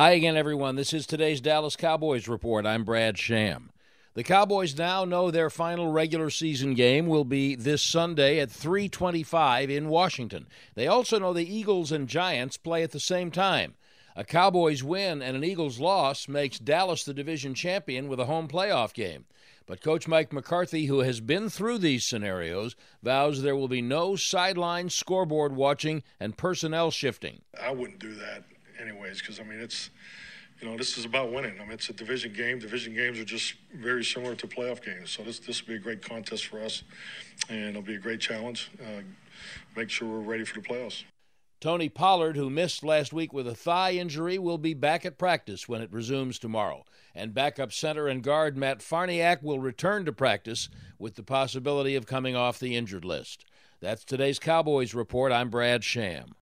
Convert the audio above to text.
Hi again, everyone. This is today's Dallas Cowboys Report. I'm Brad Sham. The Cowboys now know their final regular season game will be this Sunday at 3:25 in Washington. They also know the Eagles and Giants play at the same time. A Cowboys win and an Eagles loss makes Dallas the division champion with a home playoff game. But Coach Mike McCarthy, who has been through these scenarios, vows there will be no sideline scoreboard watching and personnel shifting. I wouldn't do that anyways, because I mean it's you know this is about winning. I mean it's a division game. Division games are just very similar to playoff games. So this this will be a great contest for us, and it'll be a great challenge. Uh, make sure we're ready for the playoffs. Tony Pollard, who missed last week with a thigh injury, will be back at practice when it resumes tomorrow. And backup center and guard Matt Farniok will return to practice with the possibility of coming off the injured list. That's today's Cowboys Report. I'm Brad Sham.